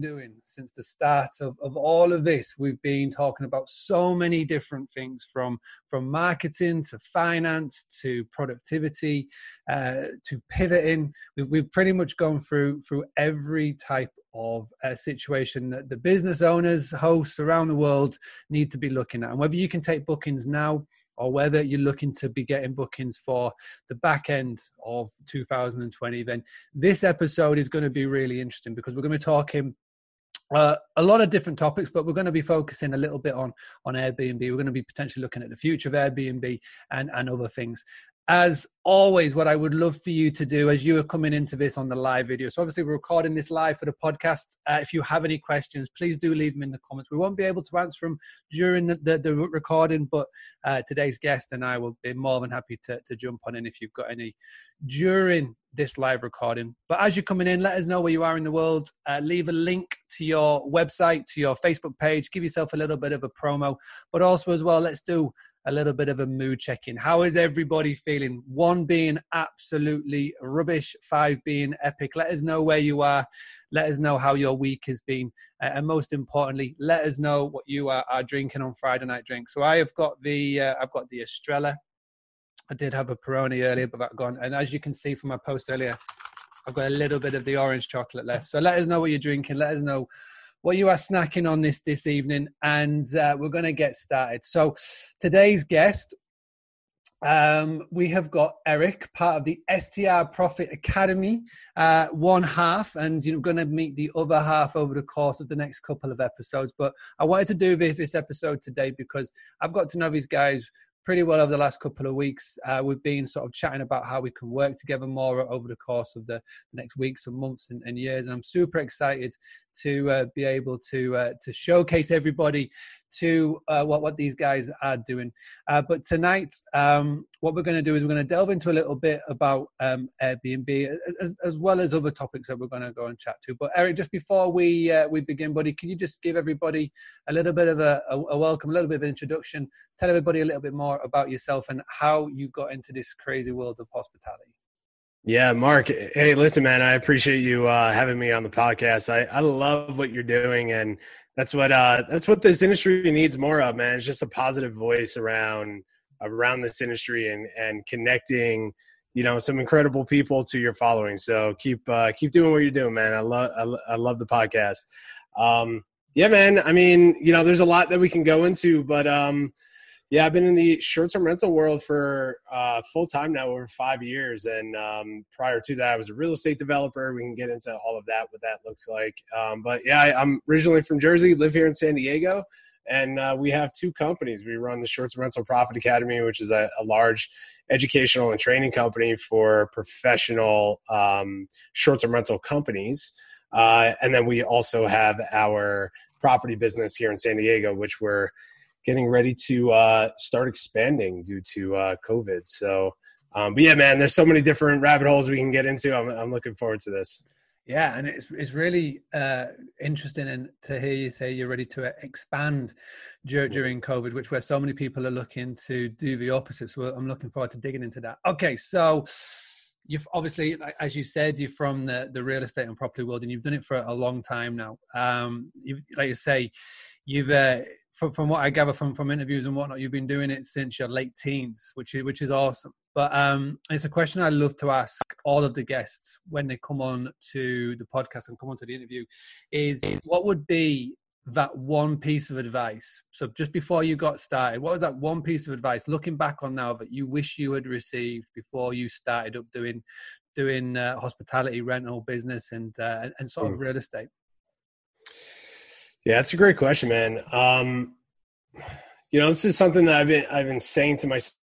doing since the start of, of all of this. We've been talking about so many different things from from marketing to finance to productivity uh, to pivoting. We've, we've pretty much gone through through every type of a situation that the business owners hosts around the world need to be looking at. And whether you can take bookings now or whether you're looking to be getting bookings for the back end of 2020, then this episode is going to be really interesting because we're going to be talking uh, a lot of different topics, but we're going to be focusing a little bit on on Airbnb. We're going to be potentially looking at the future of Airbnb and and other things as always, what I would love for you to do as you are coming into this on the live video. So, obviously, we're recording this live for the podcast. Uh, if you have any questions, please do leave them in the comments. We won't be able to answer them during the, the, the recording, but uh, today's guest and I will be more than happy to, to jump on in if you've got any during this live recording. But as you're coming in, let us know where you are in the world. Uh, leave a link to your website, to your Facebook page. Give yourself a little bit of a promo, but also as well, let's do a little bit of a mood check in. How is everybody feeling? One being absolutely rubbish, five being epic. Let us know where you are. Let us know how your week has been. Uh, and most importantly, let us know what you are, are, drinking on Friday night drink. So I have got the uh, I've got the Estrella. I did have a Peroni earlier, but that gone. And as you can see from my post earlier, I've got a little bit of the orange chocolate left. So let us know what you're drinking. Let us know what you are snacking on this this evening, and uh, we're going to get started. So, today's guest, um, we have got Eric, part of the STR Profit Academy, uh, one half, and you're going to meet the other half over the course of the next couple of episodes. But I wanted to do this, this episode today because I've got to know these guys pretty well over the last couple of weeks. Uh, we've been sort of chatting about how we can work together more over the course of the, next weeks and months and, and, years. And I'm super excited to uh, be able to uh, to showcase everybody to uh, what what these guys are doing. Uh, but tonight, um, what we're going to do is we're going to delve into a little bit about um, Airbnb as, as, well as other topics that we're going to go and chat to. But Eric, just before we uh, we begin, buddy, can you just give everybody a little bit of a, a, a welcome, a little bit of an introduction, tell everybody a little bit more about yourself and how you got into this crazy world of hospitality. Yeah, Mark. Hey, listen, man, I appreciate you uh, having me on the podcast. I, I love what you're doing, and that's what uh, that's what this industry needs more of, man. It's just a positive voice around around this industry and and connecting, you know, some incredible people to your following. So keep uh, keep doing what you're doing, man. I love I, I love the podcast. Um, yeah, man. I mean, you know, there's a lot that we can go into, but um, yeah, I've been in the short-term rental world for uh, full time now, over five years. And um, prior to that, I was a real estate developer. We can get into all of that, what that looks like. Um, but yeah, I, am originally from Jersey, live here in San Diego, and uh, we have two companies. We run the Short-term Rental Profit Academy, which is a, a large educational and training company for professional um, short-term rental companies. Uh, and then we also have our property business here in San Diego, which we're getting ready to uh, start expanding due to uh, COVID. So, um, but yeah, man, there's so many different rabbit holes we can get into. I'm, I'm looking forward to this. Yeah, and it's it's really uh, interesting and to hear you say you're ready to expand mm-hmm. during COVID, which where so many people are looking to do the opposite. So I'm looking forward to digging into that. Okay, so you've obviously, as you said, you're from the the real estate and property world, and you've done it for a long time now. Um, you like you say, you've uh, from, from what I gather from from interviews and whatnot, you've been doing it since your late teens, which is which is awesome. But um, it's a question I love to ask all of the guests when they come on to the podcast and come on to the interview: is what would be that one piece of advice? So just before you got started, what was that one piece of advice, looking back on now, that you wish you had received before you started up doing doing uh, hospitality, rental business, and uh, and sort of hmm. real estate? Yeah, that's a great question, man. Um, you know, this is something that I've been I've been saying to myself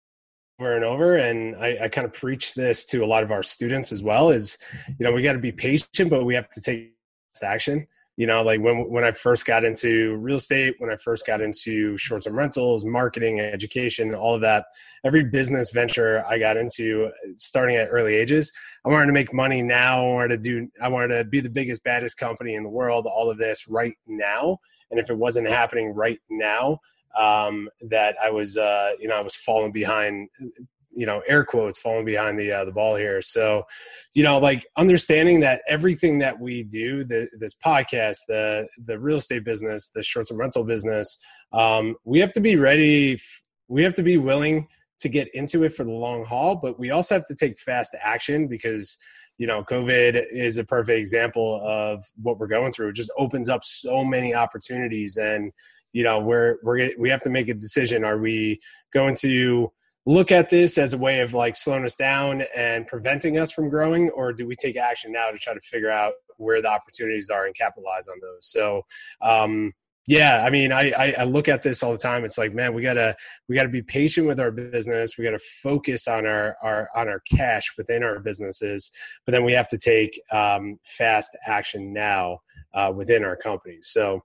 over and over, and I, I kind of preach this to a lot of our students as well. Is you know we got to be patient, but we have to take action you know like when when i first got into real estate when i first got into short-term rentals marketing education all of that every business venture i got into starting at early ages i wanted to make money now. I wanted to do i wanted to be the biggest baddest company in the world all of this right now. And if it wasn't happening right now um, that i was uh, you know i was falling behind you know air quotes falling behind the uh, the ball here. So you know like understanding that everything that we do the, this podcast the the real estate business the short-term rental business um, we have to be ready we have to be willing to get into it for the long haul but we also have to take fast action because you know covid is a perfect example of what we're going through. It just opens up so many opportunities and you know we're we're we have to make a decision. Are we going to look at this as a way of like slowing us down and preventing us from growing or do we take action now to try to figure out where the opportunities are and capitalize on those? So um yeah i mean I, I, look at this all the time. It's like man we gotta we gotta be patient with our business. We gotta focus on our our on our cash within our businesses. But then we have to take um, fast action now uh, within our company. So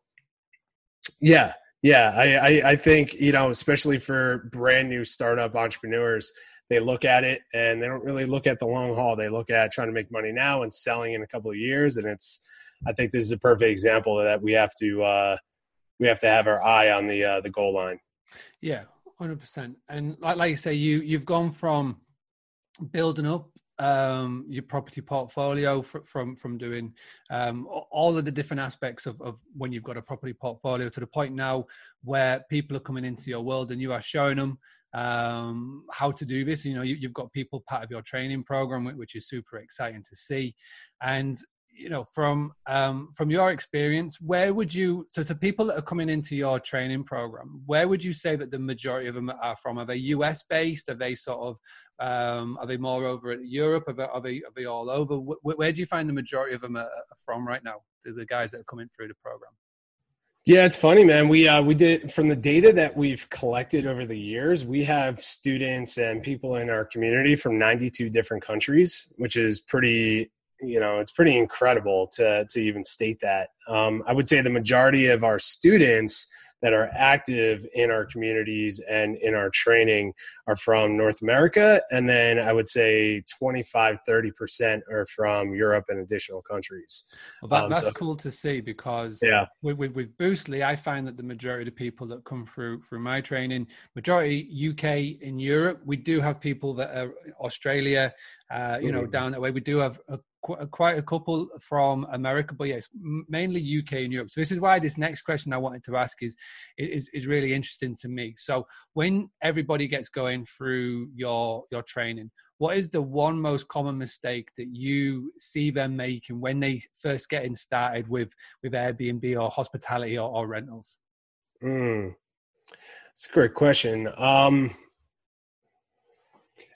yeah yeah I, I i think you know especially for brand new startup entrepreneurs they look at it and they don't really look at the long haul they look at trying to make money now and selling in a couple of years and it's i think this is a perfect example that we have to uh we have to have our eye on the uh, the goal line. Yeah, hundred percent. And like like you say, you you've gone from building up um, your property portfolio fr- from from doing um, all of the different aspects of, of when you've got a property portfolio to the point now where people are coming into your world and you are showing them um, how to do this. You know, you, have got people part of your training program, which is super exciting to see. And you know from um, from your experience where would you so to people that are coming into your training program where would you say that the majority of them are from are they us based are they sort of um, are they more over at europe are they, are they, are they all over where, where, do you find the majority of them are, from right now the guys that are coming through the program yeah, it's funny, man. We uh, we did from the data that we've collected over the years. We have students and people in our community from 92 different countries, which is pretty you know it's pretty incredible to to even state that um, i would say the majority of our students that are active in our communities and in our training are from North America. And then I would say 25, 30% are from Europe and additional countries. Well, that, um, that's so, cool to see because yeah. with, with, with Boostly, I find that the majority of the people that come through through my training, majority UK in Europe, we do have people that are Australia, uh, you know, mm-hmm. down that way. We do have a quite a couple from America, but yes, mainly UK and Europe. So this is why this next question I wanted to ask is is, is really interesting to me. So when everybody gets going through your your training, what is the one most common mistake that you see them making when they first getting started with with Airbnb or hospitality or, or rentals? Mm, that's a great question. Um,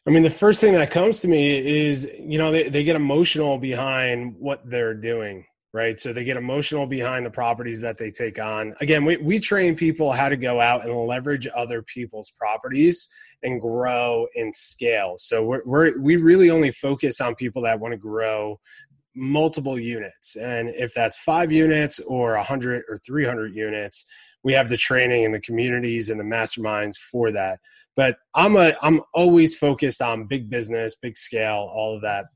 I mean, the first thing that comes to me is, you know, they, they get emotional behind what they're doing, right? So they get emotional behind the properties that they take on. Again, we, we train people how to go out and leverage other people's properties and grow and scale. So we're, we're we really only focus on people that want to grow multiple units. And if that's five units or 100 or 300 units, we have the training and the communities and the masterminds for that but I'm a I'm always focused on big business, big scale, all of that.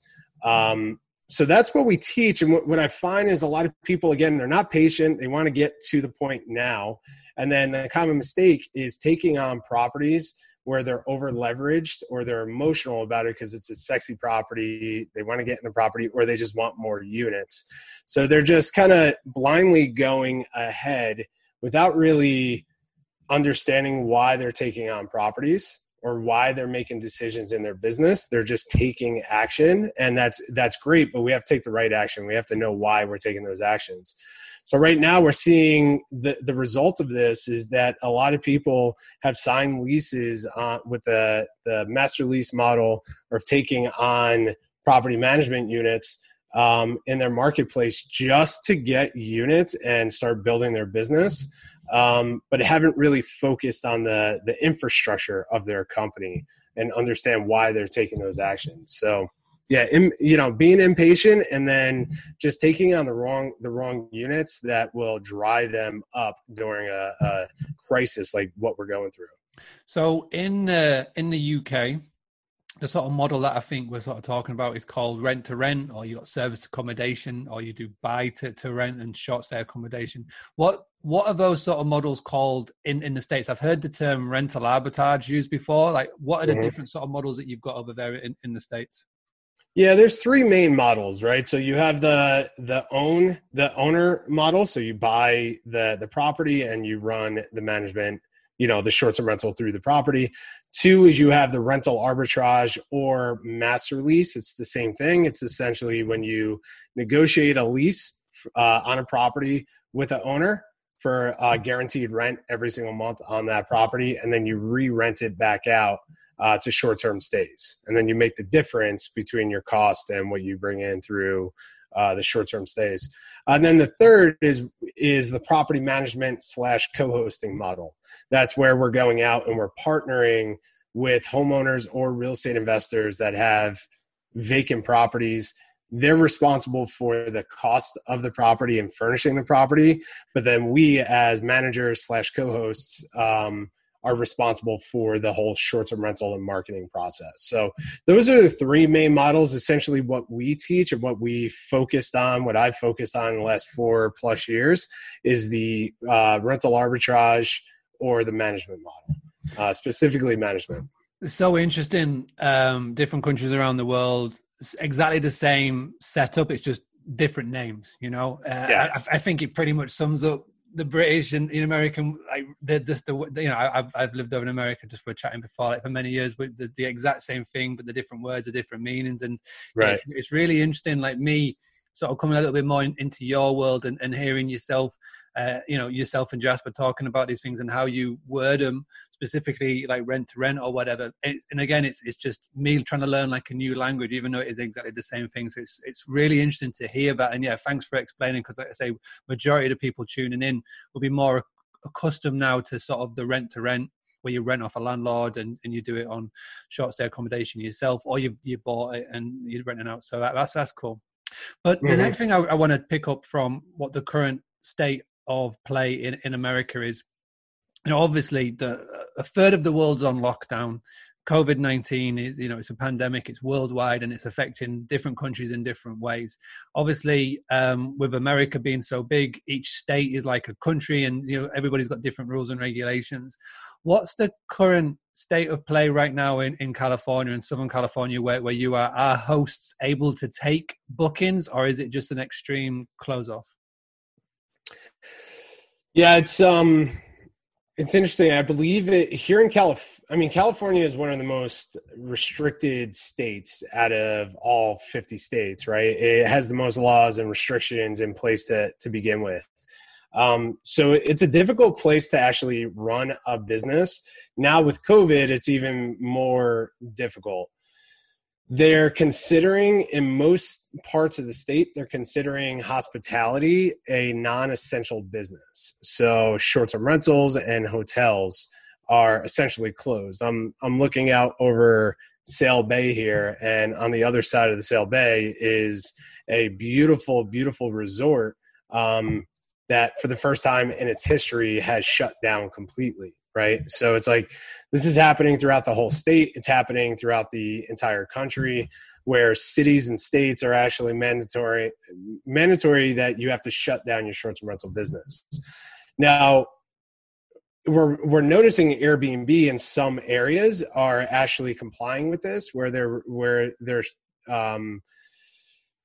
Um, so that's what we teach. And what, what I find is a lot of people, again, they're not patient. They want to get to the point now. And then the common mistake is taking on properties where they're over leveraged or they're emotional about it because it's a sexy property. They want to get in the property or they just want more units. So they're just kind of blindly going ahead without really understanding why they're taking on properties or why they're making decisions in their business they're just taking action. And that's that's great but we have to take the right action. We have to know why we're taking those actions. So right now we're seeing the the result of this is that a lot of people have signed leases uh, with the the master lease model or taking on property management units um, in their marketplace just to get units and start building their business um, but haven't really focused on the the infrastructure of their company and understand why they're taking those actions. So yeah, you know, being impatient and then just taking on the wrong the wrong units that will dry them up during a, a crisis like what we're going through. So in uh, in the UK, the sort of model that I think we're sort of talking about is called rent to rent, or you got service accommodation, or you do buy to, to rent and short stay accommodation. What what are those sort of models called in, in the states? I've heard the term rental arbitrage used before. Like, what are the mm-hmm. different sort of models that you've got over there in, in the states? Yeah, there's three main models, right? So you have the the own the owner model. So you buy the the property and you run the management you know the short-term rental through the property two is you have the rental arbitrage or master lease it's the same thing. It's essentially when you negotiate a lease uh, on a property with an owner for uh, guaranteed rent every single month on that property and then you re-rent it back out uh, to short-term stays. And then you make the difference between your cost and what you bring in through uh, the short-term stays. And then the third is is the property management slash co-hosting model. That's where we're going out and we're partnering with homeowners or real estate investors that have vacant properties. They're responsible for the cost of the property and furnishing the property, but then we, as managers slash co-hosts, um, are responsible for the whole short-term rental and marketing process. So those are the three main models. Essentially, what we teach and what we focused on, what I've focused on in the last four plus years, is the uh, rental arbitrage or the management model, uh, specifically management. So interesting. Um, different countries around the world, exactly the same setup. It's just different names. You know, uh, yeah. I, I think it pretty much sums up the British and in American, like the, just the you know, I've I've lived over in America. Just we're chatting before, like for many years, with the, the exact same thing, but the different words, the different meanings, and right. it's, it's really interesting. Like me, sort of coming a little bit more in, into your world and, and hearing yourself uh, you know yourself and Jasper talking about these things and how you word them specifically like rent to rent or whatever. It's, and again, it's it's just me trying to learn like a new language, even though it is exactly the same thing. So it's it's really interesting to hear that. And yeah, thanks for explaining because like I say, majority of the people tuning in will be more accustomed now to sort of the rent to rent where you rent off a landlord and, and you do it on short stay accommodation yourself or you you bought it and you're renting out so that, that's that's cool but mm-hmm. the next thing I, I want to pick up from what the current state of play in, in America is, you know, obviously the a third of the world's on lockdown. COVID nineteen is, you know, it's a pandemic. It's worldwide and it's affecting different countries in different ways. Obviously, um, with America being so big, each state is like a country, and you know everybody's got different rules and regulations. What's the current state of play right now in, in California in Southern California, where, where you are? Are hosts able to take bookings, or is it just an extreme close off? Yeah, it's um it's interesting. I believe it here in Calif I mean California is one of the most restricted states out of all 50 states, right? It has the most laws and restrictions in place to to begin with. Um, so it's a difficult place to actually run a business. Now with COVID, it's even more difficult they're considering in most parts of the state they're considering hospitality a non-essential business. So short-term rentals and hotels are essentially closed. I'm i'm looking out over sail bay here and on the other side of the sail bay is a beautiful beautiful resort um, that for the first time in its history has shut down completely right? So it's like this is happening throughout the whole state. It's happening throughout the entire country, where cities and states are actually mandatory mandatory that you have to shut down your short-term rental business. Now, we're we're noticing Airbnb in some areas are actually complying with this, where they're where they're um,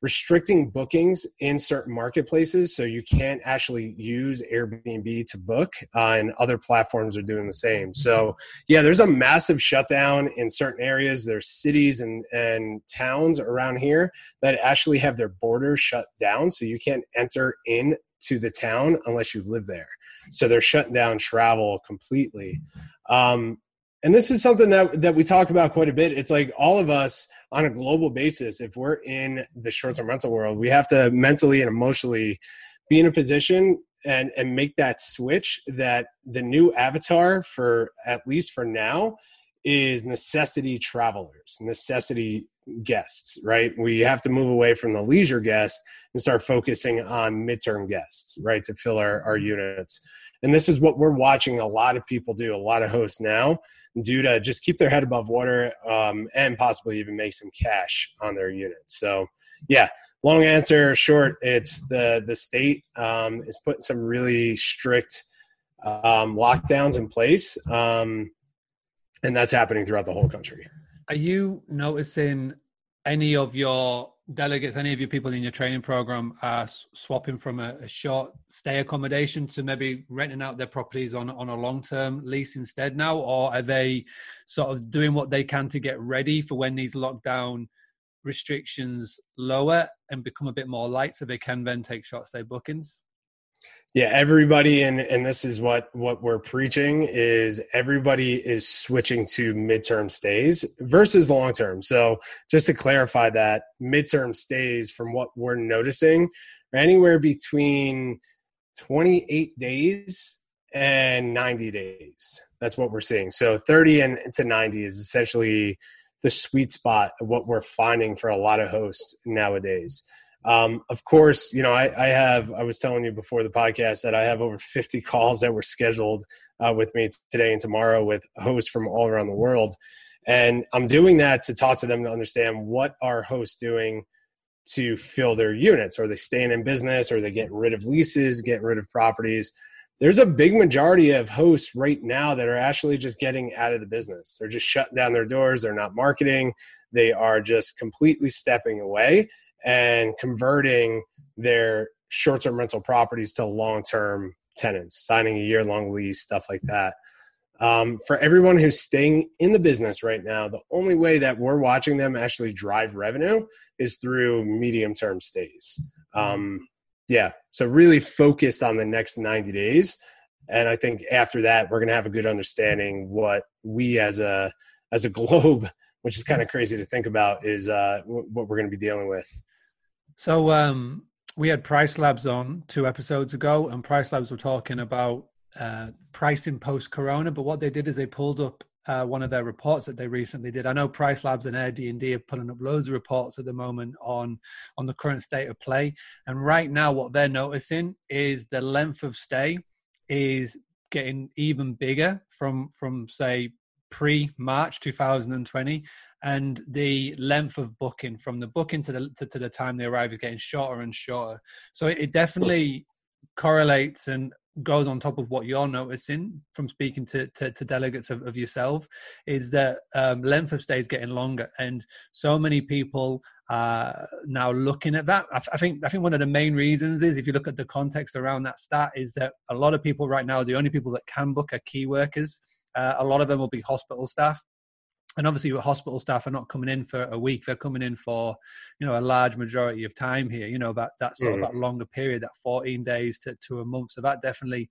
restricting bookings in certain marketplaces so you can't actually use airbnb to book uh, and other platforms are doing the same. So yeah there's a massive shutdown in certain areas. There's cities and, and towns around here that actually have their borders shut down so you can't enter in to the town unless you live there. So they're shutting down travel completely. Um, and this is something that that we talk about quite a bit. It's like all of us on a global basis if we're in the short-term rental world we have to mentally and emotionally be in a position and and make that switch that the new avatar for at least for now is necessity travelers necessity guests right? We have to move away from the leisure guests and start focusing on midterm guests right to fill our, our units And this is what we're watching a lot of people do, a lot of hosts now do to just keep their head above water um, and possibly even make some cash on their unit. So, yeah, long answer short, it's the the state um, is putting some really strict um, lockdowns in place, um, and that's happening throughout the whole country. Are you noticing any of your delegates, any of your people in your training program are swapping from a, a, short stay accommodation to maybe renting out their properties on, on a long term lease instead now? Or are they sort of doing what they can to get ready for when these lockdown restrictions lower and become a bit more light so they can then take short stay bookings? Yeah everybody and and this is what what we're preaching is everybody is switching to midterm stays versus long term so just to clarify that midterm stays from what we're noticing are anywhere between 28 days and 90 days. That's what we're seeing. So 30 and to 90 is essentially the sweet spot of what we're finding for a lot of hosts nowadays um, of course, you know, I, I, have, I was telling you before the podcast that I have over 50 calls that were scheduled uh, with me today and tomorrow with hosts from all around the world. And I'm doing that to talk to them to understand what are hosts doing to fill their units. Are they staying in business? Are they getting rid of leases, getting rid of properties? There's a big majority of hosts right now that are actually just getting out of the business. They're just shutting down their doors. They're not marketing. They are just completely stepping away and converting their short-term rental properties to long-term tenants, signing a year-long lease, stuff like that. Um, for everyone who's staying in the business right now, the only way that we're watching them actually drive revenue is through medium-term stays. Um, yeah, so really focused on the next 90 days, and I think after that we're going to have a good understanding what we as a as a globe, which is kind of crazy to think about, is uh, what we're going to be dealing with. So um, we had PriceLabs on two episodes ago, and PriceLabs were talking about uh, pricing post Corona. But what they did is they pulled up uh, one of their reports that they recently did. I know PriceLabs and Airbnb are pulling up loads of reports at the moment on on the current state of play. And right now, what they're noticing is the length of stay is getting even bigger from from say pre March 2020 and the length of booking from the booking to the to, to the time they arrive is getting shorter and shorter. So it, it definitely correlates and goes on top of what you're noticing from speaking to, to, to delegates of, of, yourself is that um, length of stay is getting longer. And so many people are now looking at that. I, I, think i think one of the main reasons is if you look at the context around that stat is that a lot of people right now the only people that can book are key workers. Uh, a lot of them will be hospital staff and obviously hospital staff are not coming in for a week. They're coming in for you know a large majority of time here you know that that sort mm. of that longer period that 14 days to, to a month. So that definitely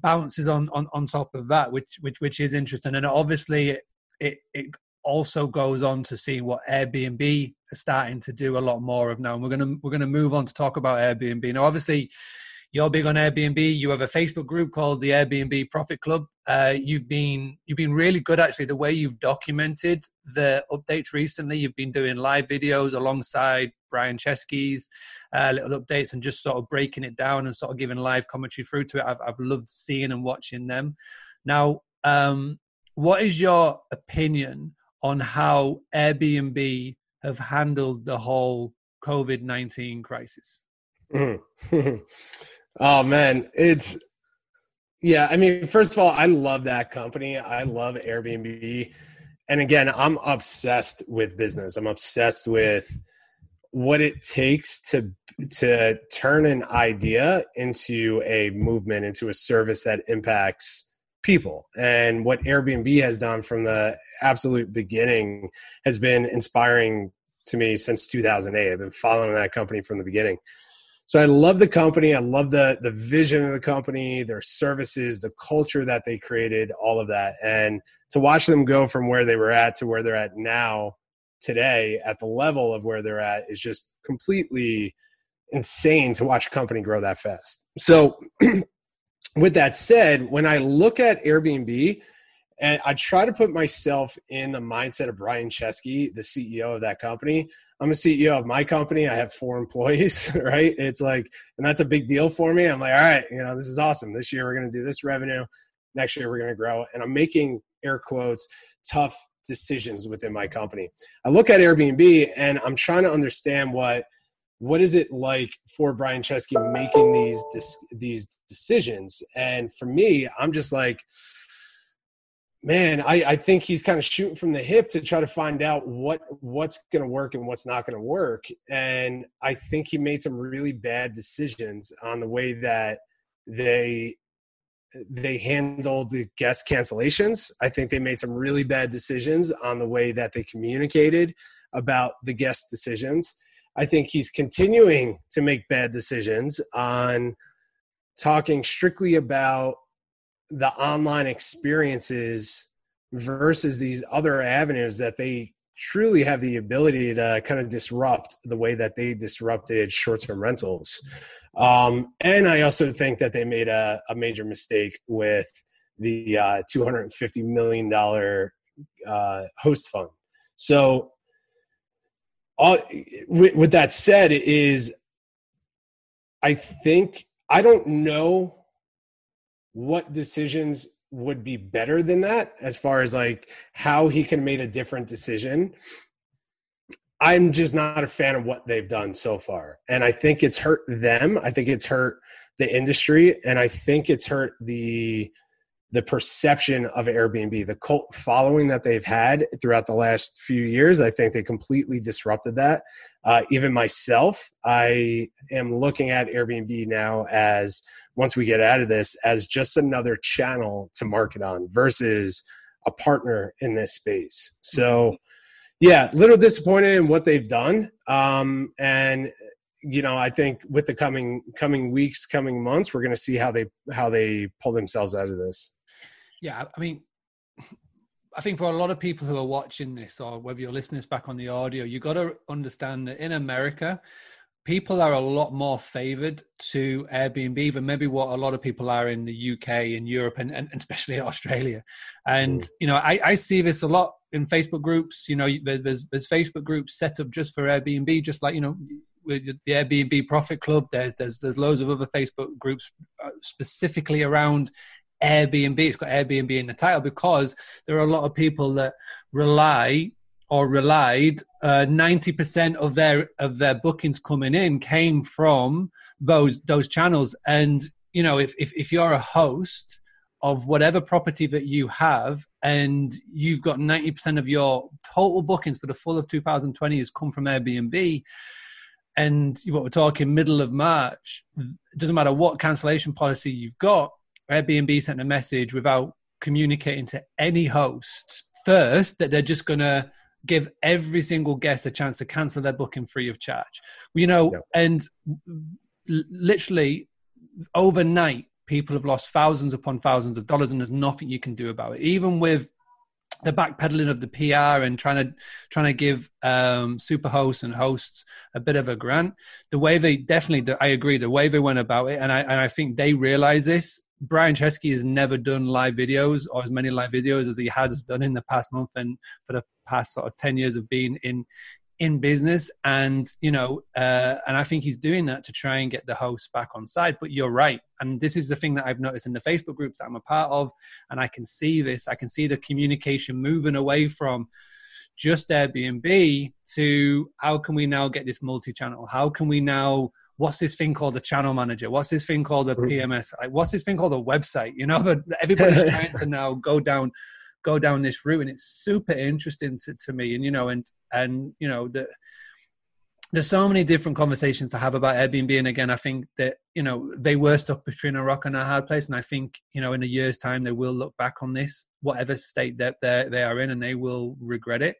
bounces on on, on top of that which which which is interesting. And obviously it, it, it also goes on to see what Airbnb are starting to do a lot more of now. And we're going to we're going to move on to talk about Airbnb. Now obviously you're big on Airbnb. You have a Facebook group called the Airbnb Profit Club. Uh, you've been you've been really good actually the way you've documented the updates recently. You've been doing live videos alongside Brian Chesky's uh, little updates and just sort of breaking it down and sort of giving live commentary through to it. I've I've loved seeing and watching them. Now, um, what is your opinion on how Airbnb have handled the whole COVID nineteen crisis? Mm-hmm. Oh man, it's yeah. I mean, first of all, I love that company. I love Airbnb, and again, I'm obsessed with business. I'm obsessed with what it takes to to turn an idea into a movement, into a service that impacts people. And what Airbnb has done from the absolute beginning has been inspiring to me since 2008. I've been following that company from the beginning. So I love the company. I love the the vision of the company, their services, the culture that they created, all of that. And to watch them go from where they were at to where they're at now today at the level of where they're at is just completely insane to watch a company grow that fast. So with that said, when I look at Airbnb and I try to put myself in the mindset of Brian Chesky, the CEO of that company, I'm a CEO of my company. I have four employees, right? It's like, and that's a big deal for me. I'm like, all right, you know, this is awesome. This year we're going to do this revenue. Next year we're going to grow. And I'm making air quotes tough decisions within my company. I look at Airbnb and I'm trying to understand what what is it like for Brian Chesky making these these decisions? And for me, I'm just like, man, I, I think he's kind of shooting from the hip to try to find out what what's going to work and what's not going to work. And I think he made some really bad decisions on the way that they they handled the guest cancellations. I think they made some really bad decisions on the way that they communicated about the guest decisions. I think he's continuing to make bad decisions on talking strictly about the online experiences versus these other avenues that they truly have the ability to kind of disrupt the way that they disrupted short-term rentals. Um, and I also think that they made a, a major mistake with the uh, $250 million uh, host fund. So, all, with, with that said, is I think I don't know what decisions would be better than that as far as like how he can make a different decision. I'm just not a fan of what they've done so far and i think it's hurt them. I think it's hurt the industry and i think it's hurt the the perception of airbnb the cult following that they've had throughout the last few years i think they completely disrupted that uh, even myself i am looking at airbnb now as once we get out of this as just another channel to market on versus a partner in this space. So, yeah, little disappointed in what they've done. Um, and you know, I think with the coming coming weeks, coming months, we're going to see how they how they pull themselves out of this. Yeah, I mean, I think for a lot of people who are watching this, or whether you're listening back on the audio, you got to understand that in America, people are a lot more favored to Airbnb than maybe what a lot of people are in the UK and Europe and, and especially Australia. And, mm. you know, I, I see this a lot in Facebook groups. You know, there's, there's Facebook groups set up just for Airbnb, just like, you know, with the Airbnb Profit Club. There's, there's, there's loads of other Facebook groups uh, specifically around Airbnb. It's got Airbnb in the title because there are a lot of people that rely or relied uh, 90% of their of their bookings coming in came from those those channels and you know if, if if you're a host of whatever property that you have and you've got 90% of your total bookings for the full of 2020 has come from airbnb and what we're talking middle of march it doesn't matter what cancellation policy you've got airbnb sent a message without communicating to any hosts first that they're just going to give every single guest a chance to cancel their booking free of charge. You know, and literally overnight, people have lost thousands upon thousands of dollars, and there's nothing you can do about it. Even with the backpedaling of the PR and trying to trying to give um, super hosts and hosts a bit of a grant. The way they definitely, I agree, the way they went about it, and I and I think they realize this. Brian Chesky has never done live videos or as many live videos as he has done in the past month and for the past sort of 10 years of being in in business. And you know uh, and i think he's doing that to try and get the hosts back on side. But you're right. And this is the thing that i've noticed in the facebook groups that i'm a part of. And i can see this. I can see the communication moving away from just airbnb to how can we now get this multi-channel? How can we now what's this thing called a channel manager? What's this thing called a PMS? Like, what's this thing called a website? You know, but everybody's trying to now go down, go down this route, and it's super interesting to, to me. And you know, and and you know, that there's so many different conversations to have about Airbnb. And again, I think that you know they were stuck between a rock and a hard place, and I think you know in a year's time they will look back on this, whatever state that they they are in, and they will regret it.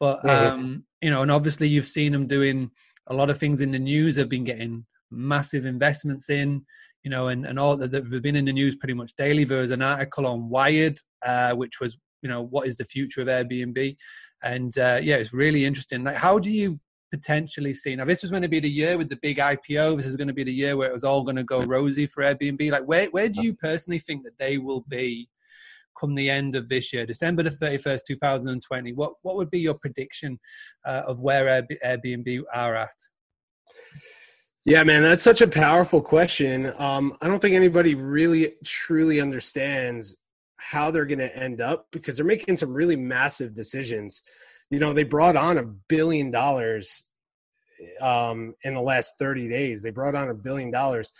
But um, you know, and obviously you've seen them doing a lot of things in the news have been getting massive investments in you know and, and all that have been in the news pretty much daily. There was an article on wired uh, which was you know what is the future of airbnb? And uh, yeah it's really interesting. Like how do you potentially see now this was going to be the year with the big ipo this is going to be the year where it was all going to go rosy for airbnb. Like where, where do you personally think that they will be come the end of this year, December the 31st, 2020, what, what would be your prediction uh, of where Airbnb are at? Yeah, man, that's such a powerful question. Um, I don't think anybody really truly understands how they're going to end up because they're making some really massive decisions. You know, they brought on a billion dollars um, in the last 30 days. They brought on a billion dollars,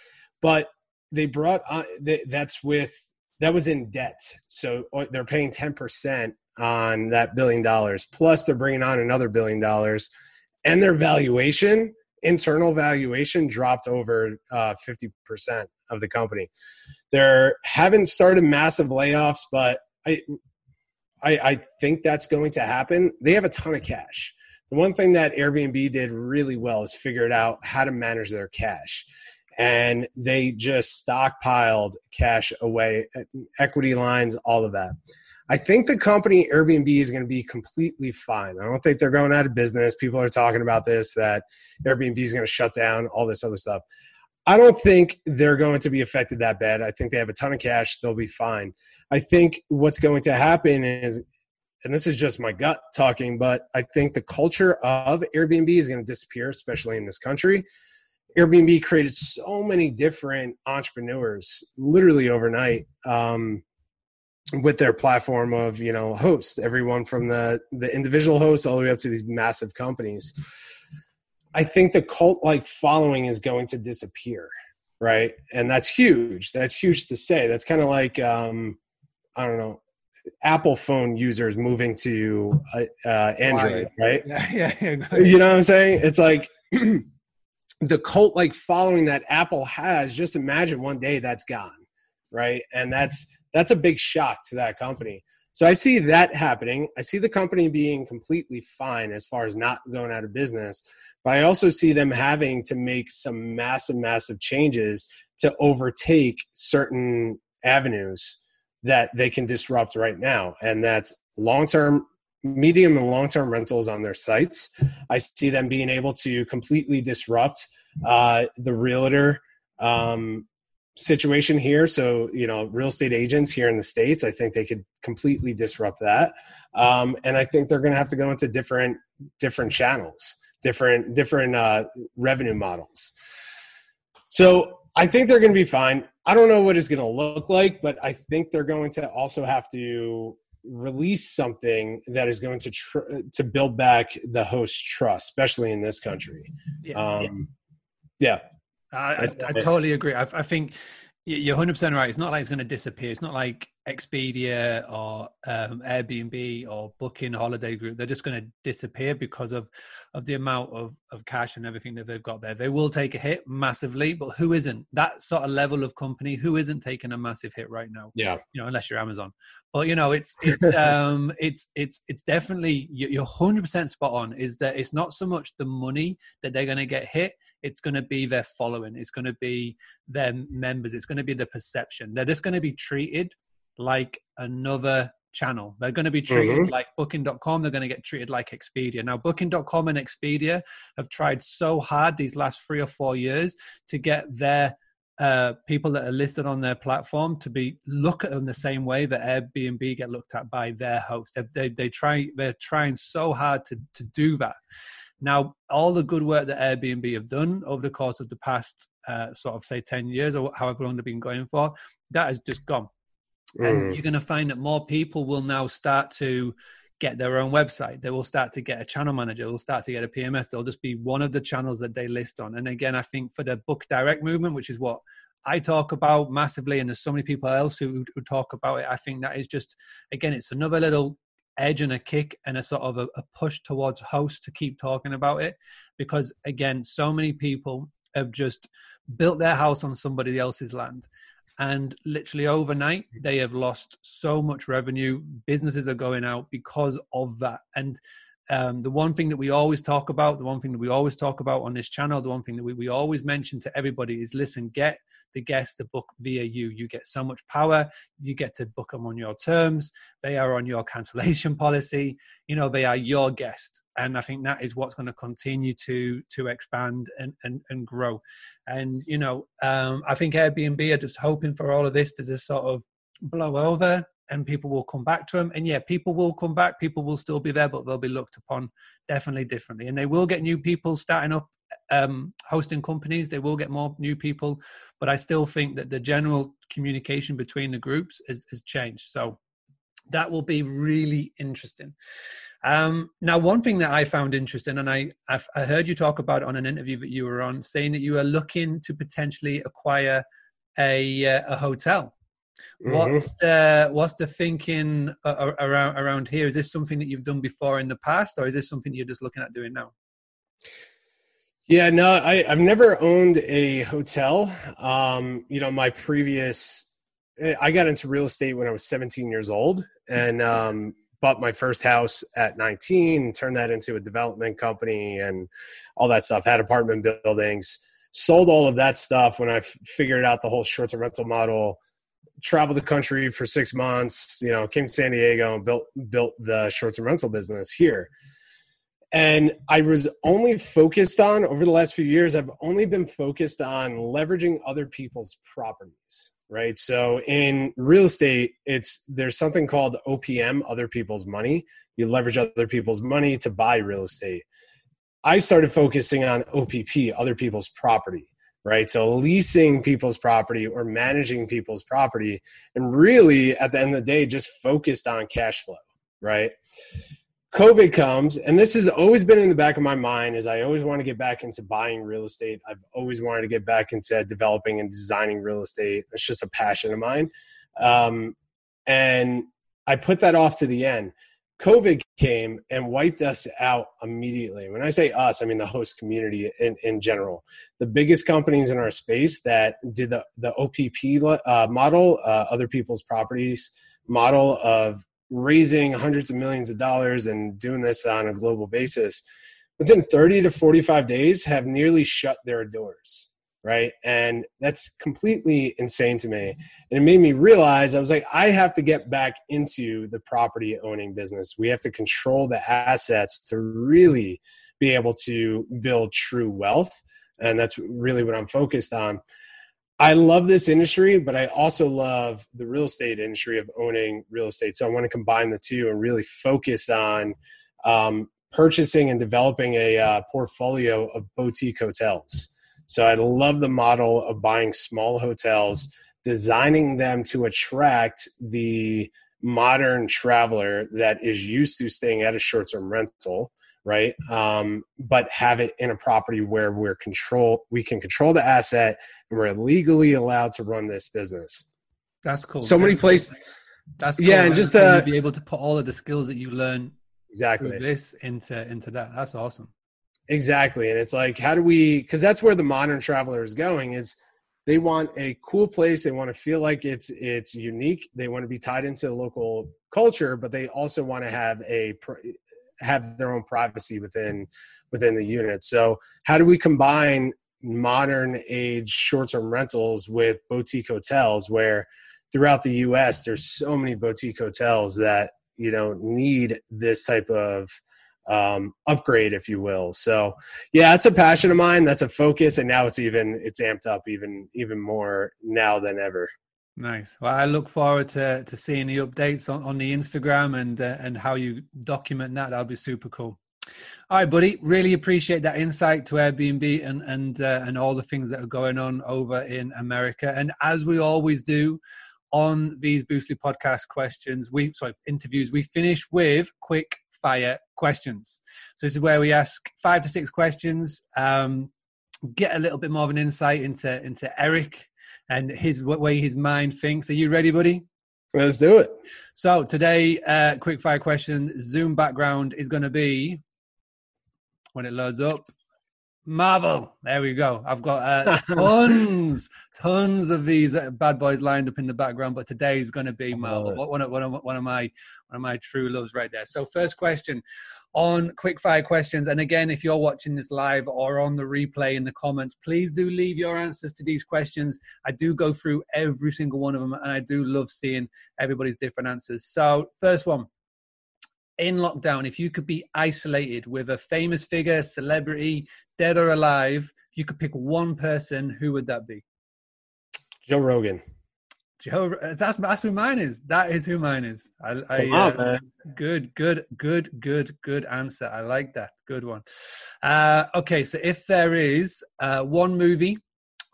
but they brought on that's with that was in debt. So uh, they're paying 10% on that billion dollars. Plus, they're bringing on another billion dollars, and their valuation internal valuation dropped over uh, 50% of the company. They haven't started massive layoffs, but I, I, I think that's going to happen. They have a ton of cash. The one thing that Airbnb did really well is figured out how to manage their cash. And they just stockpiled cash away, equity lines, all of that. I think the company Airbnb is going to be completely fine. I don't think they're going out of business. People are talking about this that Airbnb is going to shut down, all this other stuff. I don't think they're going to be affected that bad. I think they have a ton of cash. They'll be fine. I think what's going to happen is, and this is just my gut talking, but I think the culture of Airbnb is going to disappear, especially in this country. Airbnb created so many different entrepreneurs literally overnight. Um, with their platform of you know hosts everyone from the the individual hosts all the way up to these massive companies. I think the cult like following is going to disappear right? And that's huge. That's huge to say. That's kind of like um i don't know apple phone users moving to uh, uh android right? Yeah, yeah, yeah you know what i'm saying? It's like the cult like following that apple has just imagine one day that's gone right and that's that's a big shock to that company. So I see that happening. I see the company being completely fine as far as not going out of business, but I also see them having to make some massive, massive changes to overtake certain avenues that they can disrupt right now. And that's long term, medium and long term rentals on their sites. I see them being able to completely disrupt uh, the realtor um, situation here. So, you know, real estate agents here in the States, I think they could completely disrupt that. Um, and I think they're going to have to go into different, different channels, different, different uh, revenue models. So I think they're going to be fine. I don't know what it's going to look like, but I think they're going to also have to release something that is going to tr- to build back the host trust, especially in this country. Yeah. Um, yeah. I, I, I totally agree. I, I, think you're 100% right. It's not like it's going to disappear. It's not like Expedia or um, Airbnb or Booking Holiday Group. They're just going to disappear because of, of the amount of, of cash and everything that they've got there. They will take a hit massively, but who isn't? That sort of level of company, who isn't taking a massive hit right now? Yeah. You know, unless you're Amazon. But you know, it's it's um it's it's it's definitely you're 100% spot on. Is that it's not so much the money that they're going to get hit it's going to be their following it's going to be their members it's going to be the perception they're just going to be treated like another channel they're going to be treated mm-hmm. like booking.com they're going to get treated like expedia now booking.com and expedia have tried so hard these last three or four years to get their uh, people that are listed on their platform to be look at them the same way that Airbnb get looked at by their host. They, they, they try they're trying so hard to to do that. Now, all the good work that Airbnb have done over the course of the past, uh, sort of say, 10 years or however long they've been going for, that has just gone. Mm. And you're going to find that more people will now start to get their own website. They will start to get a channel manager. They'll start to get a PMS. They'll just be one of the channels that they list on. And again, I think for the book direct movement, which is what I talk about massively, and there's so many people else who, who talk about it. I think that is just, again, it's another little edge and a kick and a sort of a, a push towards host to keep talking about it because again so many people have just built their house on somebody else's land and literally overnight they have lost so much revenue. Businesses are going out because of that. And um, the one thing that we always talk about the one thing that we always talk about on this channel the one thing that we, we always mention to everybody is listen get the guest to book via you. You get so much power. You get to book them on your terms. They are on your cancellation policy. You know, they are your guest. And I think that is what's going to continue to to expand and, and, and grow. And, you know, um, I think Airbnb are just hoping for all of this to just sort of blow over and people will come back to them. And yeah, people will come back, people will still be there, but they'll be looked upon definitely differently. And they will get new people starting up um, hosting companies, they will get more new people. But I still think that the general communication between the groups has, has changed. So that will be really interesting. Um, now, one thing that I found interesting, and I I've, i heard you talk about on an interview that you were on, saying that you are looking to potentially acquire a uh, a hotel. Mm-hmm. What's the what's the thinking around around here? Is this something that you've done before in the past, or is this something you're just looking at doing now? Yeah, no, I, I've never owned a hotel. Um, you know, my previous, I got into real estate when I was 17 years old, and um, bought my first house at 19, turned that into a development company and all that stuff, had apartment buildings, sold all of that stuff when I f- figured out the whole short term rental model, traveled the country for six months, you know, came to San Diego and built, built the short term rental business here. And I was only focused on over the last few years, I've only been focused on leveraging other people's properties right? So in real estate, it's there's something called OPM, other people's money. You leverage other people's money to buy real estate. I started focusing on OPP, other people's property, right? So leasing people's property or managing people's property, and really at the end of the day, just focused on cash flow, right? COVID comes, and this has always been in the back of my mind is I always want to get back into buying real estate. I've always wanted to get back into developing and designing real estate. It's just a passion of mine. Um, and I put that off to the end. COVID came and wiped us out immediately. When I say us, I mean the host community in, in general. The biggest companies in our space that did the, the OPP uh, model, uh, other people's properties model of raising hundreds of millions of dollars and doing this on a global basis within 30 to 45 days have nearly shut their doors right? And that's completely insane to me. And it made me realize i was like i have to get back into the property owning business. We have to control the assets to really be able to build true wealth. And that's really what i'm focused on. I love this industry, but I also love the real estate industry of owning real estate. So I want to combine the two and really focus on um, purchasing and developing a uh, portfolio of boutique hotels. So I love the model of buying small hotels, designing them to attract the modern traveler that is used to staying at a short term rental right? Um, but have it in a property where we're control we can control the asset and we're legally allowed to run this business. That's cool. So many places that's cool, yeah and just uh, be able to put all of the skills that you learn exactly. this into into that. That's awesome exactly and it's like how do we because that's where the modern traveler is going is they want a cool place they want to feel like it's it's unique they want to be tied into the local culture but they also want to have a have their own privacy within within the unit. So how do we combine modern age short-term rentals with boutique hotels where throughout the US there's so many boutique hotels that you know need this type of um, upgrade if you will so yeah it's a passion of mine that's a focus and now it's even it's amped up even even more now than ever Nice. Well, I look forward to to seeing the updates on, on the Instagram and uh, and how you document that. That'll be super cool. All right, buddy. Really appreciate that insight to Airbnb and and uh, and all the things that are going on over in America. And as we always do on these Boostly podcast questions, we sorry interviews, we finish with quick fire questions. So this is where we ask five to six questions, um, get a little bit more of an insight into into Eric and his way his mind thinks. Are you ready, buddy? Let's do it. So today, uh, quick fire question. Zoom background is going to be when it loads up. Marvel. There we go. I've got uh, tons, tons of these uh, bad boys lined up in the background, but today is going to be Marvel. One of, one, of, one of my one of my true loves right there. So, first question: on quick fire questions. And again, if you're watching this live or on the replay in the comments, please do leave your answers to these questions. I do go through every single one of them, and I do love seeing everybody's different answers. So, first one in lockdown, if you could be isolated with a famous figure, celebrity, dead or alive, if you could pick one person, who would that be? Joe Rogan. Joe, That's that's who mine is. That is who mine is. I, I on, uh, man. good, good, good, good, good answer. I like that. Good one. Uh, okay, so if there is uh, one movie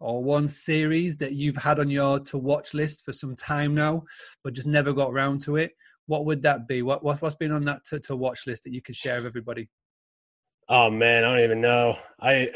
or one series that you've had on your to watch list for some time now, but just never got around to it, what would that be? What, what what's been on that to, to watch list that you could share with everybody? Oh man, I don't even know. I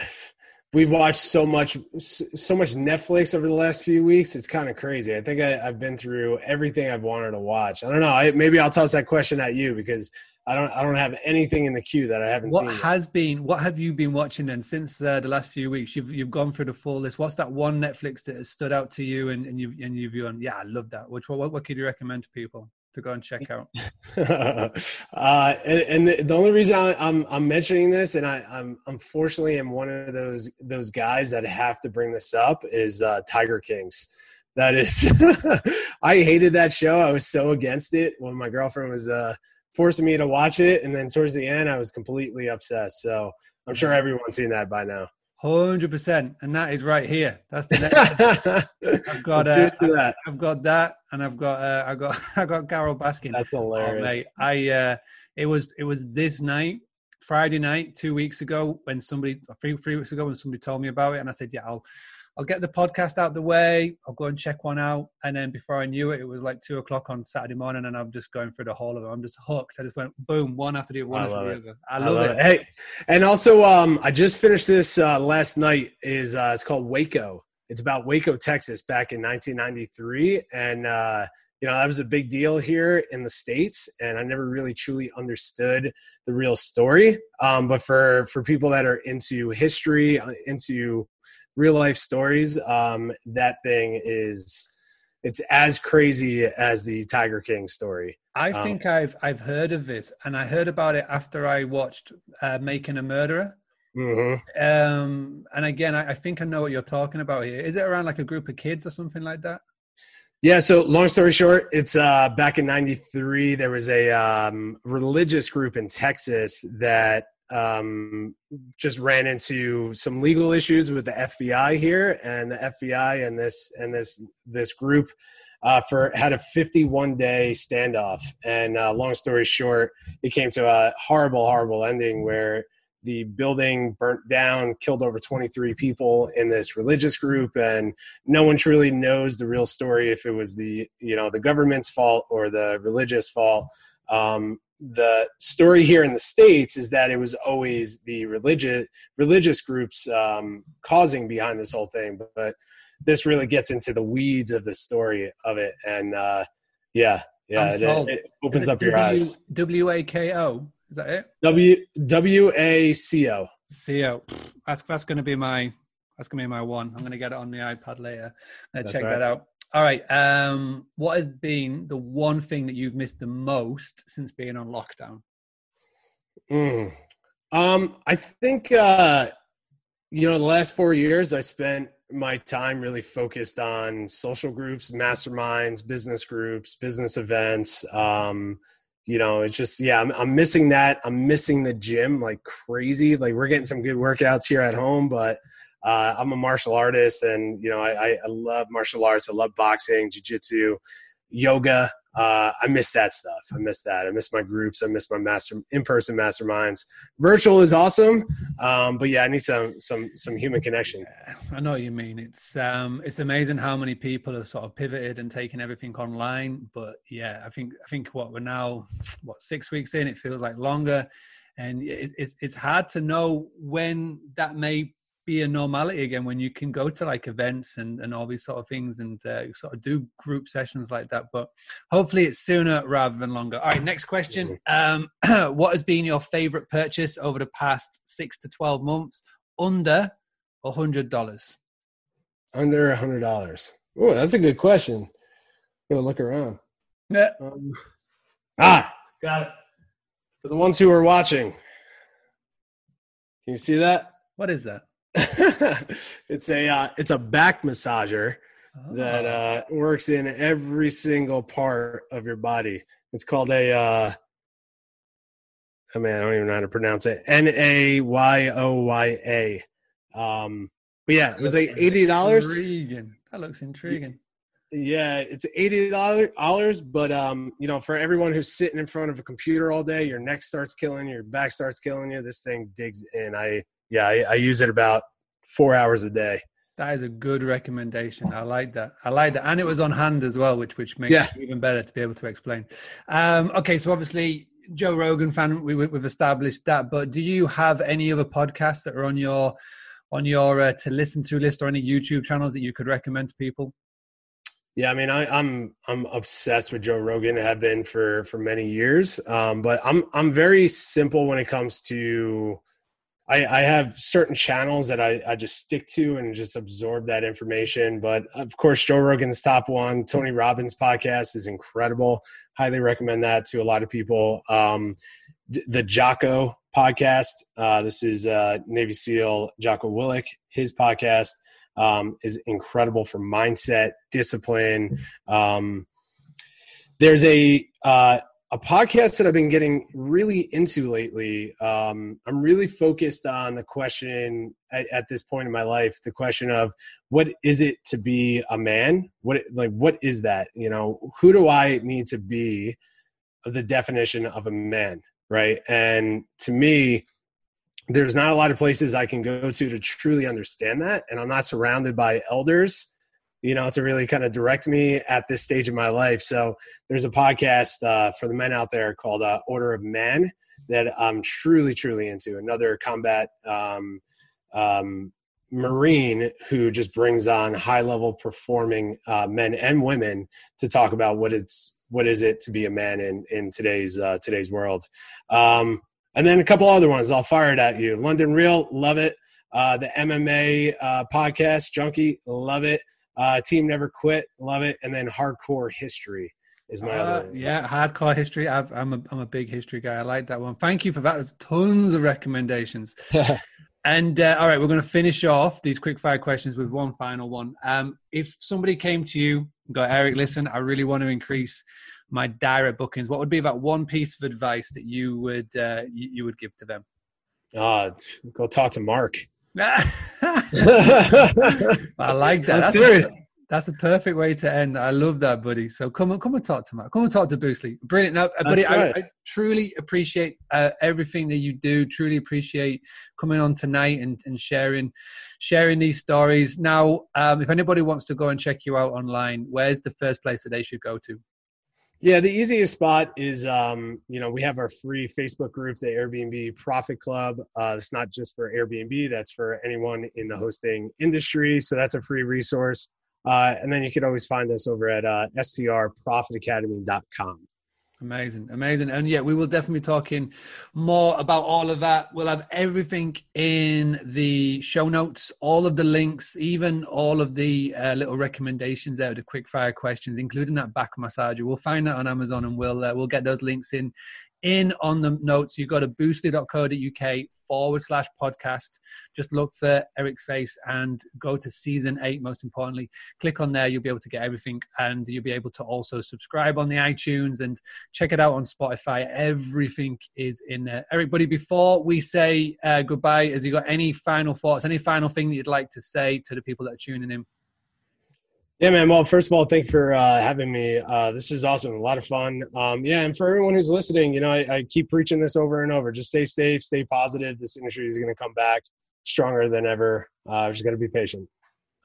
we've watched so much so much Netflix over the last few weeks. It's kind of crazy. I think I, have been through everything I've wanted to watch. I don't know. I, maybe I'll toss that question at you because I don't I don't have anything in the queue that I haven't what seen. What has been what have you been watching then since uh, the last few weeks? You've you've gone through the full list. What's that one Netflix that has stood out to you and, and you've and you've gone, yeah, I love that. Which what what could you recommend to people? To go and check out? uh, and, and, the only reason I, am I'm, I'm mentioning this, and I, I'm unfortunately am one of those those guys that have to bring this up, is uh, Tiger Kings. That is, I hated that show. I was so against it when my girlfriend was uh, forcing me to watch it, and then towards the end, I was completely obsessed. So I'm sure everyone's seen that by now. Hundred percent, and that is right here. That's the next. I've got uh, I, I've got that, and I've got uh, I got I got Carole Baskin. That's hilarious. Oh, mate, I uh, it was it was this night, Friday night, two weeks ago, when somebody three three weeks ago when somebody told me about it, and I said, yeah, I'll I'll get the podcast out the way. I'll go and check one out. And then before I knew it, it was like two o'clock on Saturday morning, and I'm just going through the whole of it. I'm just hooked. I just went boom, one after the other, one I after the other. I love, I love it. it. Hey, and also, um, I just finished this uh, last night. Is uh, it's called Waco. It's about Waco, Texas, back in 1993, and uh, you know that was a big deal here in the states, and I never really truly understood the real story. Um, but for for people that are into history, uh, into real life stories, um, that thing is it's as crazy as the Tiger King story. I um, think I've I've heard of this, and I heard about it after I watched uh, Making a Murderer. Mm-hmm. Um, and again, I, I, think I know what you're talking about here. Is it around like a group of kids or something like that? Yeah. So, long story short, it's uh, back in '93. There was a um, religious group in Texas that um, just ran into some legal issues with the FBI here, and the FBI and this and this this group uh, for had a 51 day standoff. And uh, long story short, it came to a horrible, horrible ending where the building burnt down, killed over 23 people in this religious group, and no one truly knows the real story if it was the you know the government's fault or the religious fault. Um, the story here in the states is that it was always the religious religious groups um, causing behind this whole thing, but, this really gets into the weeds of the story of it, and uh, yeah, yeah, it, it, opens it up your eyes. W A K O is that it? W W A C O. C O. That's that's going to be my that's going to be my one. I'm going to get it on the iPad later. check right. that out. All right. Um, what has been the one thing that you've missed the most since being on lockdown? Mm. Um, I think uh, you know the last four years I spent my time really focused on social groups, masterminds, business groups, business events. Um, you know, it's just yeah, I'm, I'm missing that. I'm missing the gym like crazy. Like we're getting some good workouts here at home, but uh, I'm a martial artist, and you know, I, I love martial arts. I love boxing, jujitsu, yoga. Uh, I miss that stuff. I miss that. I miss my groups. I miss my master in-person masterminds. Virtual is awesome, um, but yeah, I need some some some human connection. I know what you mean. It's um, it's amazing how many people have sort of pivoted and taken everything online. But yeah, I think I think what we're now what six weeks in. It feels like longer, and it's it's hard to know when that may be a normality again when you can go to like events and, and all these sort of things and uh, sort of do group sessions like that. But hopefully it's sooner rather than longer. All right, next question. Um, what has been your favorite purchase over the past six to 12 months under a hundred dollars? Under a hundred dollars. Oh, that's a good question. I'm gonna look around. Yeah. Um, ah, got it. For the ones who are watching, can you see that? What is that? it's a uh, it's a back massager oh. that uh, works in every single part of your body. It's called a uh, oh man, I don't even know how to pronounce it. N a y o y a. Um, but yeah, it was like eighty dollars. Intriguing. That looks intriguing. Yeah, it's eighty dollars, but um, you know, for everyone who's sitting in front of a computer all day, your neck starts killing you, your back starts killing you. This thing digs in. I yeah, I, I use it about four hours a day. That is a good recommendation. I like that. I like that, and it was on hand as well, which which makes yeah. it even better to be able to explain. Um, okay, so obviously Joe Rogan fan, we, we've established that. But do you have any other podcasts that are on your on your uh, to listen to list, or any YouTube channels that you could recommend to people? Yeah, I mean, I, am I'm, I'm obsessed with Joe Rogan. Have been for for many years. Um, but I'm I'm very simple when it comes to. I, I have certain channels that I, I just stick to and just absorb that information. But of course, Joe Rogan's top one. Tony Robbins podcast is incredible. Highly recommend that to a lot of people. Um, the Jocko podcast. Uh, this is uh, Navy SEAL Jocko Willink. His podcast um, is incredible for mindset, discipline. Um, there's a uh, a podcast that I've been getting really into lately. Um, I'm really focused on the question at, at, this point in my life, the question of what is it to be a man? What like what is that? You know, who do I need to be? The definition of a man, right? And to me, there's not a lot of places I can go to to truly understand that. And I'm not surrounded by elders, you know, to really kind of direct me at this stage of my life. So there's a podcast uh, for the men out there called uh, Order of Men that I'm truly, truly into. Another combat um, um, Marine who just brings on high level performing uh, men and women to talk about what it's what is it to be a man in in today's uh, today's world. Um, and then a couple other ones. I'll fire it at you. London Real, love it. Uh, the MMA uh, podcast, Junkie, love it. Uh, Team Never Quit, love it. And then Hardcore History is my other. Uh, yeah, Hardcore History. i am a I'm a big history guy. I like that one. Thank you for that. There's tons of recommendations. and uh, all right, we're going to finish off these quick fire questions with one final one. Um, if somebody came to you, go Eric, listen, I really want to increase my direct bookings, what would be that one piece of advice that you would uh, you, you would give to them? Uh, go talk to Mark. I like that. That's, that's, a, that's a perfect way to end. I love that, buddy. So come on, come and talk to Mark. Come and talk to Boostly. Brilliant. Now, uh, buddy, I, I, truly appreciate uh, everything that you do. Truly appreciate coming on tonight and, and sharing sharing these stories. Now, um, if anybody wants to go and check you out online, where's the first place that they should go to? Yeah, the easiest spot is, um, you know, we have our free Facebook group, the Airbnb Profit Club. Uh, it's not just for Airbnb, that's for anyone in the hosting industry. So that's a free resource. Uh, and then you can always find us over at uh, strprofitacademy.com. Amazing, amazing. And yeah, we will definitely be talking more about all of that. We'll have everything in the show notes, all of the links, even all of the uh, little recommendations there, the quick fire questions, including that back massager. We'll find that on Amazon and we'll uh, we'll get those links in in on the notes. You've got to boostly.co.uk forward slash podcast. Just look for Eric's face and go to season eight, most importantly. Click on there. You'll be able to get everything and you'll be able to also subscribe on the iTunes and check it out on Spotify. Everything is in there. Eric, buddy, before we say uh, goodbye, has you got any final thoughts, any final thing that you'd like to say to the people that are tuning in? Yeah, man. Well, first of all, thank you for uh, having me. Uh, this is awesome. A lot of fun. Um, yeah, and for everyone who's listening, you know, I, I, keep preaching this over and over. Just stay safe, stay positive. This industry is going to come back stronger than ever. Uh, just got to be patient.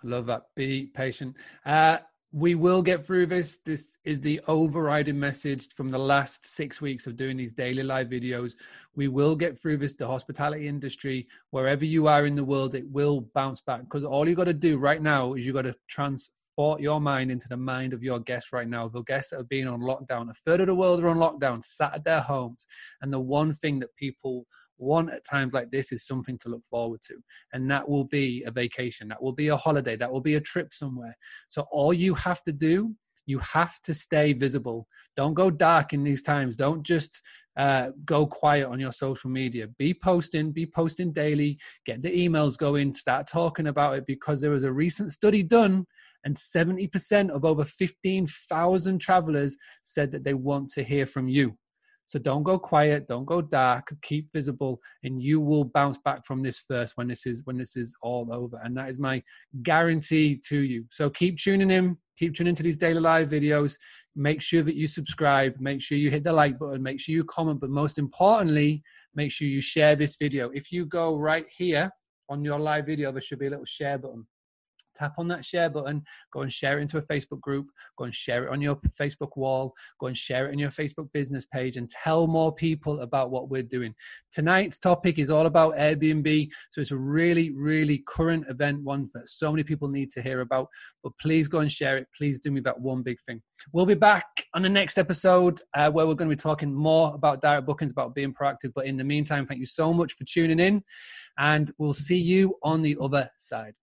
I love that. Be patient. Uh, we will get through this. This is the overriding message from the last six weeks of doing these daily live videos. We will get through this. The hospitality industry, wherever you are in the world, it will bounce back because all you got to do right now is you got to trans transport your mind into the mind of your guests right now, the guests that have been on lockdown. A third of the world are on lockdown, sat at their homes. And the one thing that people want at times like this is something to look forward to. And that will be a vacation, that will be a holiday, that will be a trip somewhere. So all you have to do you have to stay visible. Don't go dark in these times. Don't just uh, go quiet on your social media. Be posting, be posting daily, get the emails going, start talking about it because there was a recent study done and 70% of over 15,000 travelers said that they want to hear from you. So don't go quiet, don't go dark, keep visible, and you will bounce back from this first when this is when this is all over. And that is my guarantee to you. So keep tuning in, keep tuning into these daily live videos. Make sure that you subscribe. Make sure you hit the like button. Make sure you comment. But most importantly, make sure you share this video. If you go right here on your live video, there should be a little share button tap on that share button, go and share it into a Facebook group, go and share it on your Facebook wall, go and share it in your Facebook business page, and tell more people about what we're doing. Tonight's topic is all about Airbnb. So it's a really, really current event, one that so many people need to hear about. But please go and share it. Please do me that one big thing. We'll be back on the next episode uh, where we're going to be talking more about direct bookings, about being proactive. But in the meantime, thank you so much for tuning in, and we'll see you on the other side.